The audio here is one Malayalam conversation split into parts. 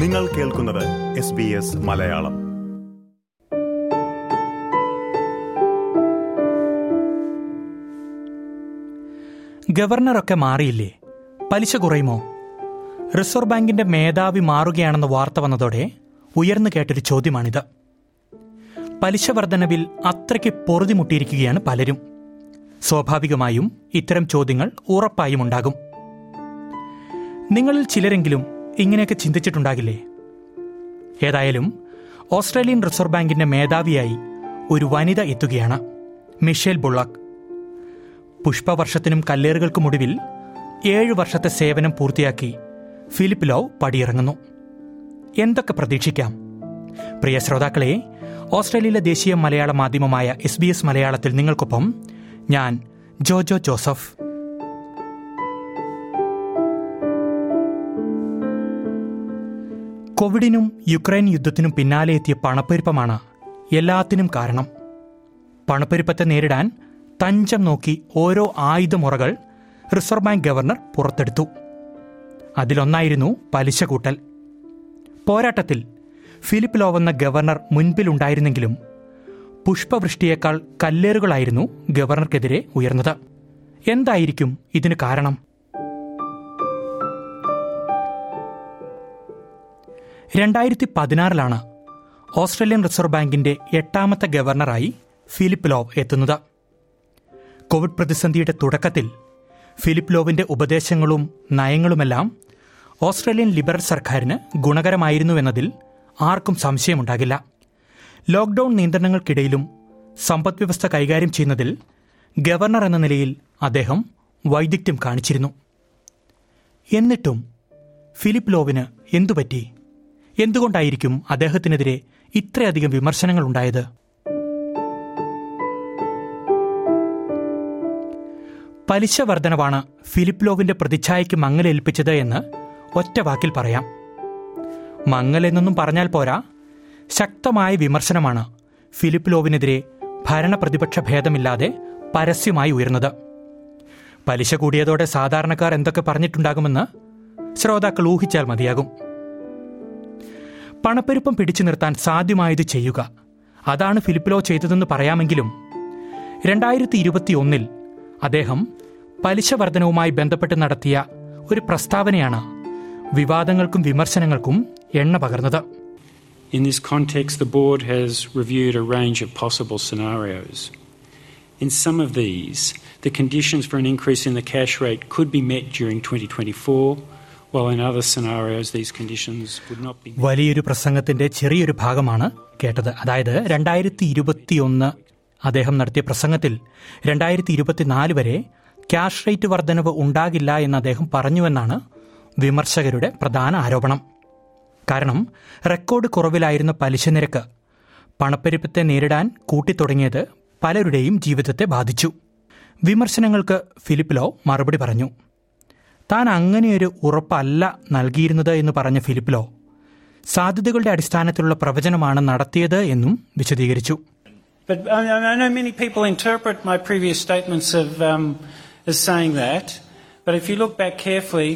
നിങ്ങൾ കേൾക്കുന്നത് എസ് ബി എസ് മലയാളം. ഗവർണറൊക്കെ മാറിയില്ലേ? പലിശ കുറയുമോ? റിസർവ് ബാങ്കിന്റെ മേധാവി മാറുകയാണെന്ന വാർത്ത വന്നതോടെ ഉയർന്നു കേട്ടൊരു ചോദ്യമാണിത്. പലിശ വർധനവിൽ അത്രയ്ക്ക് പൊറുതിമുട്ടിയിരിക്കുകയാണ് പലരും. സ്വാഭാവികമായും ഇത്തരം ചോദ്യങ്ങൾ ഉറപ്പായും ഉണ്ടാകും. നിങ്ങളിൽ ചിലരെങ്കിലും ഇങ്ങനെയൊക്കെ ചിന്തിച്ചിട്ടുണ്ടാകില്ലേ? ഏതായാലും ഓസ്ട്രേലിയൻ റിസർവ് ബാങ്കിന്റെ മേധാവിയായി ഒരു വനിത എത്തുകയാണ് മിഷേൽ ബുള്ളക് പുഷ്പവർഷത്തിനും കല്ലേറുകൾക്കുമൊടുവിൽ ഏഴു വർഷത്തെ സേവനം പൂർത്തിയാക്കി ഫിലിപ്പ് ലോവ് പടിയിറങ്ങുന്നു. എന്തൊക്കെ പ്രതീക്ഷിക്കാം? പ്രിയ ശ്രോതാക്കളെ ഓസ്ട്രേലിയയിലെ ദേശീയ മലയാള മാധ്യമമായ എസ് ബി എസ് മലയാളത്തിൽ നിങ്ങൾക്കൊപ്പം ഞാൻ ജോജോ ജോസഫ്. കോവിഡിനും യുക്രൈൻ യുദ്ധത്തിനും പിന്നാലെ എത്തിയ പണപ്പെരുപ്പമാണ് എല്ലാത്തിനും കാരണം. പണപ്പെരുപ്പത്തെ നേരിടാൻ തഞ്ചം നോക്കി ഓരോ ആയുധമുറകൾ റിസർവ് ബാങ്ക് ഗവർണർ പുറത്തെടുത്തു. അതിലൊന്നായിരുന്നു പലിശ കൂട്ടൽ. പോരാട്ടത്തിൽ ഫിലിപ്പ് ലോവെന്ന ഗവർണർ മുൻപിലുണ്ടായിരുന്നെങ്കിലും പുഷ്പവൃഷ്ടിയേക്കാൾ കല്ലേറുകളായിരുന്നു ഗവർണർക്കെതിരെ ഉയർന്നത്. എന്തായിരിക്കും ഇതിന് കാരണം? രണ്ടായിരത്തി പതിനാറിലാണ് ഓസ്ട്രേലിയൻ റിസർവ് ബാങ്കിന്റെ എട്ടാമത്തെ ഗവർണറായി ഫിലിപ്പ് ലോവ് എത്തുന്നത്. കോവിഡ് പ്രതിസന്ധിയുടെ തുടക്കത്തിൽ ഫിലിപ്പ് ലോവിന്റെ ഉപദേശങ്ങളും നയങ്ങളുമെല്ലാം ഓസ്ട്രേലിയൻ ലിബറൽ സർക്കാരിന് ഗുണകരമായിരുന്നുവെന്നതിൽ ആർക്കും സംശയമുണ്ടാകില്ല. ലോക്ഡൌൺ നിയന്ത്രണങ്ങൾക്കിടയിലും സമ്പദ്വ്യവസ്ഥ കൈകാര്യം ചെയ്യുന്നതിൽ ഗവർണർ എന്ന നിലയിൽ അദ്ദേഹം വൈദഗ്ധ്യം കാണിച്ചിരുന്നു. എന്നിട്ടും ഫിലിപ്പ് ലോവിന് എന്തുപറ്റി? എന്തുകൊണ്ടായിരിക്കും അദ്ദേഹത്തിനെതിരെ ഇത്രയധികം വിമർശനങ്ങൾ ഉണ്ടായത്? പലിശ വർധനവാണ് ഫിലിപ്പ് ലോവിന്റെ പ്രതിച്ഛായയ്ക്ക് മങ്ങലേൽപ്പിച്ചത് എന്ന് ഒറ്റ വാക്കിൽ പറയാം. മങ്ങലെന്നൊന്നും പറഞ്ഞാൽ പോരാ. ശക്തമായ വിമർശനമാണ് ഫിലിപ്പ് ലോവിനെതിരെ ഭരണപ്രതിപക്ഷ ഭേദമില്ലാതെ പരസ്യമായി ഉയർന്നത്. പലിശ കൂടിയതോടെ സാധാരണക്കാർ എന്തൊക്കെ പറഞ്ഞിട്ടുണ്ടാകുമെന്ന് ശ്രോതാക്കൾ ഊഹിച്ചാൽ മതിയാകും. പണപ്പെരുപ്പം പിടിച്ചു നിർത്താൻ സാധ്യമായത് ചെയ്യുക അതാണ് ഫിലിപ്പിലോ ചെയ്തതെന്ന് പറയാമെങ്കിലും രണ്ടായിരത്തി ഇരുപത്തിയൊന്നിൽ അദ്ദേഹം പലിശ വർധനവുമായി ബന്ധപ്പെട്ട് നടത്തിയ ഒരു പ്രസ്താവനയാണ് വിവാദങ്ങൾക്കും വിമർശനങ്ങൾക്കും എണ്ണ പകർന്നത് In this context, the board has reviewed a range of possible scenarios. In some of these, the conditions for an increase in the cash rate could be met during 2024, വലിയൊരു പ്രസംഗത്തിന്റെ ചെറിയൊരു ഭാഗമാണ് കേട്ടത്. അതായത് രണ്ടായിരത്തി ഇരുപത്തിയൊന്ന് അദ്ദേഹം നടത്തിയ പ്രസംഗത്തിൽ രണ്ടായിരത്തി ഇരുപത്തിനാല് വരെ ക്യാഷ് റേറ്റ് വർധനവ് ഉണ്ടാകില്ല എന്ന് അദ്ദേഹം പറഞ്ഞുവെന്നാണ് വിമർശകരുടെ പ്രധാന ആരോപണം. കാരണം റെക്കോർഡ് കുറവിലായിരുന്ന പലിശ നിരക്ക് പണപ്പെരുപ്പത്തെ നേരിടാൻ കൂട്ടിത്തുടങ്ങിയത് പലരുടെയും ജീവിതത്തെ ബാധിച്ചു. വിമർശനങ്ങൾക്ക് ഫിലിപ്പ് ലോ മറുപടി പറഞ്ഞു. താൻ അങ്ങനെയൊരു ഉറപ്പല്ല നൽകിയിരുന്നത് എന്ന് പറഞ്ഞ ഫിലിപ്പിലോ സാധ്യതകളുടെ അടിസ്ഥാനത്തിലുള്ള പ്രവചനമാണ് നടത്തിയത് എന്നും വിശദീകരിച്ചു But I, know many people interpret my previous statements of, um, as saying that. But if you look back carefully,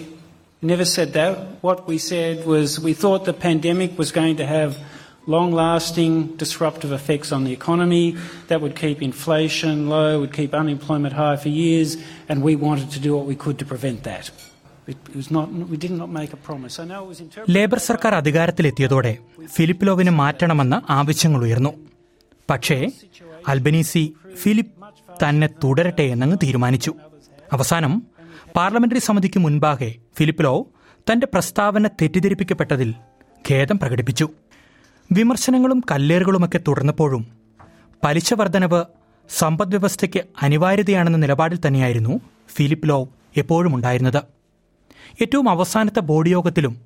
never said that. What we said was we thought the pandemic was going to have long lasting disruptive effects on the economy that would keep inflation low, would keep unemployment high for years, and we wanted to do what we could to prevent that. Labour സർക്കാർ അധികാരത്തിലെത്തിയതോടെ ഫിലിപ്പിലോവിനെ മാറ്റണമെന്ന ആവശ്യങ്ങൾ ഉയർന്നു പക്ഷേ അൽബനീസി ഫിലിപ്പ് തന്നെ തുടരട്ടെ എന്നങ്ങ് തീരുമാനിച്ചു അവസാനം പാർലമെന്ററി സമിതിക്ക് മുൻപാകെ ഫിലിപ്പിലോ തന്റെ പ്രസ്താവന തെറ്റിദ്ധരിപ്പിക്കപ്പെട്ടതിൽ ഖേദം പ്രകടിപ്പിച്ചു വിമർശനങ്ങളും കല്ലേറുകളുമൊക്കെ തുടർന്നപ്പോഴും പലിശ വർധനവ് സമ്പദ്വ്യവസ്ഥയ്ക്ക് അനിവാര്യതയാണെന്ന നിലപാടിൽ തന്നെയായിരുന്നു ഫിലിപ്പ് ലോവ് എപ്പോഴും ഉണ്ടായിരുന്നത്. ഏറ്റവും അവസാനത്തെ ബോർഡ് യോഗത്തിലും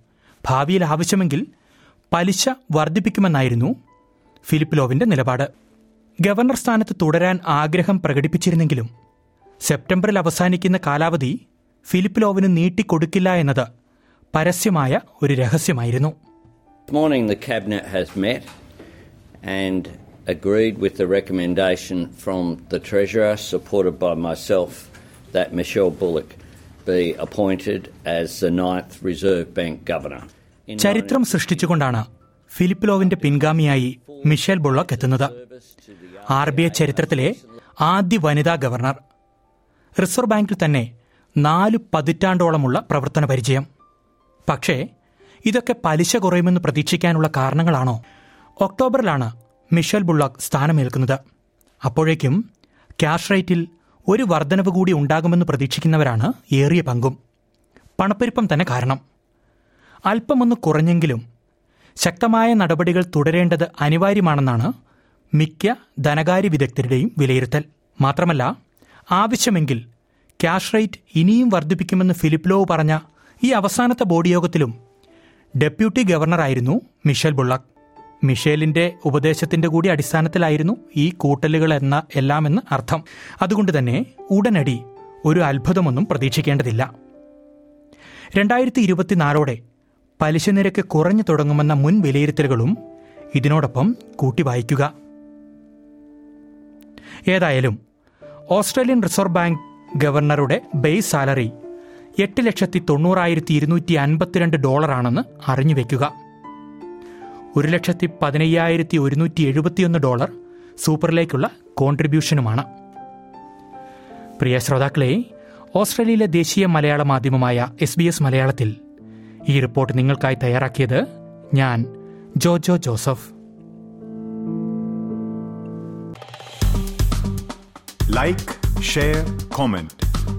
ഭാവിയിൽ ആവശ്യമെങ്കിൽ പലിശ വർദ്ധിപ്പിക്കുമെന്നായിരുന്നു ഫിലിപ്പ് ലോവിന്റെ നിലപാട്. ഗവർണർ സ്ഥാനത്ത് തുടരാൻ ആഗ്രഹം പ്രകടിപ്പിച്ചിരുന്നെങ്കിലും സെപ്റ്റംബറിൽ അവസാനിക്കുന്ന കാലാവധി ഫിലിപ്പ് ലോവിന് നീട്ടിക്കൊടുക്കില്ല എന്നത് പരസ്യമായ ഒരു രഹസ്യമായിരുന്നു. Morning, the Cabinet has met and agreed with the recommendation from the Treasurer, supported by myself, that Michelle Bullock be appointed as the ninth Reserve Bank Governor. ചരിത്രം സൃഷ്ടിച്ചുകൊണ്ടാണ് ഫിലിപ്പ് ലോവിന്റെ പിൻഗാമിയായി മിഷേൽ ബുള്ളക്ക് എത്തുന്നത് ആർ ബി ഐ ചരിത്രത്തിലെ ആദ്യ വനിതാ ഗവർണർ റിസർവ് ബാങ്കിൽ തന്നെ നാല് പതിറ്റാണ്ടോളമുള്ള പ്രവർത്തന പരിചയം പക്ഷേ ഇതൊക്കെ പലിശ കുറയുമെന്ന് പ്രതീക്ഷിക്കാനുള്ള കാരണങ്ങളാണോ? ഒക്ടോബറിലാണ് മിഷൽ ബുള്ളക്ക് സ്ഥാനമേൽക്കുന്നത്. അപ്പോഴേക്കും ക്യാഷ് റേറ്റിൽ ഒരു വർധനവ് കൂടി ഉണ്ടാകുമെന്ന് പ്രതീക്ഷിക്കുന്നവരാണ് ഏറിയ പങ്കും. പണപ്പെരുപ്പം തന്നെ കാരണം. അല്പമൊന്ന് കുറഞ്ഞെങ്കിലും ശക്തമായ നടപടികൾ തുടരേണ്ടത് അനിവാര്യമാണെന്നാണ് മിക്ക ധനകാര്യ വിദഗ്ധരുടെയും വിലയിരുത്തൽ. മാത്രമല്ല ആവശ്യമെങ്കിൽ ക്യാഷ് റേറ്റ് ഇനിയും വർദ്ധിപ്പിക്കുമെന്ന് ഫിലിപ്പ് ലോവ് പറഞ്ഞ ഈ അവസാനത്തെ ബോർഡ് യോഗത്തിലും ഡെപ്യൂട്ടി ഗവർണറായിരുന്നു മിഷേൽ ബുള്ളക് മിഷേലിന്റെ ഉപദേശത്തിന്റെ കൂടി അടിസ്ഥാനത്തിലായിരുന്നു ഈ കൂട്ടലുകൾ എന്ന എല്ലാമെന്ന് അർത്ഥം. അതുകൊണ്ട് തന്നെ ഉടനടി ഒരു അത്ഭുതമൊന്നും പ്രതീക്ഷിക്കേണ്ടതില്ല. രണ്ടായിരത്തി ഇരുപത്തിനാലോടെ പലിശ നിരക്ക് കുറഞ്ഞു തുടങ്ങുമെന്ന മുൻ വിലയിരുത്തലുകളും ഇതിനോടൊപ്പം കൂട്ടി വായിക്കുക. ഏതായാലും ഓസ്ട്രേലിയൻ റിസർവ് ബാങ്ക് ഗവർണറുടെ ബേസ് സാലറി എട്ട് ലക്ഷത്തി തൊണ്ണൂറായിരത്തി ഇരുന്നൂറ്റി അൻപത്തിരണ്ട് ഡോളറാണെന്ന് അറിഞ്ഞു വെക്കുക ഒരു ലക്ഷത്തി പതിനയ്യായിരത്തി ഒരുന്നൂറ്റി എഴുപത്തിയൊന്ന് ഡോളർ സൂപ്പറിലേക്കുള്ള കോൺട്രിബ്യൂഷനുമാണ്. പ്രിയ ശ്രോതാക്കളെ ഓസ്ട്രേലിയയിലെ ദേശീയ മലയാള മാധ്യമമായ എസ് ബി എസ് മലയാളത്തിൽ ഈ റിപ്പോർട്ട് നിങ്ങൾക്കായി തയ്യാറാക്കിയത് ഞാൻ Jojo Joseph. Like share comment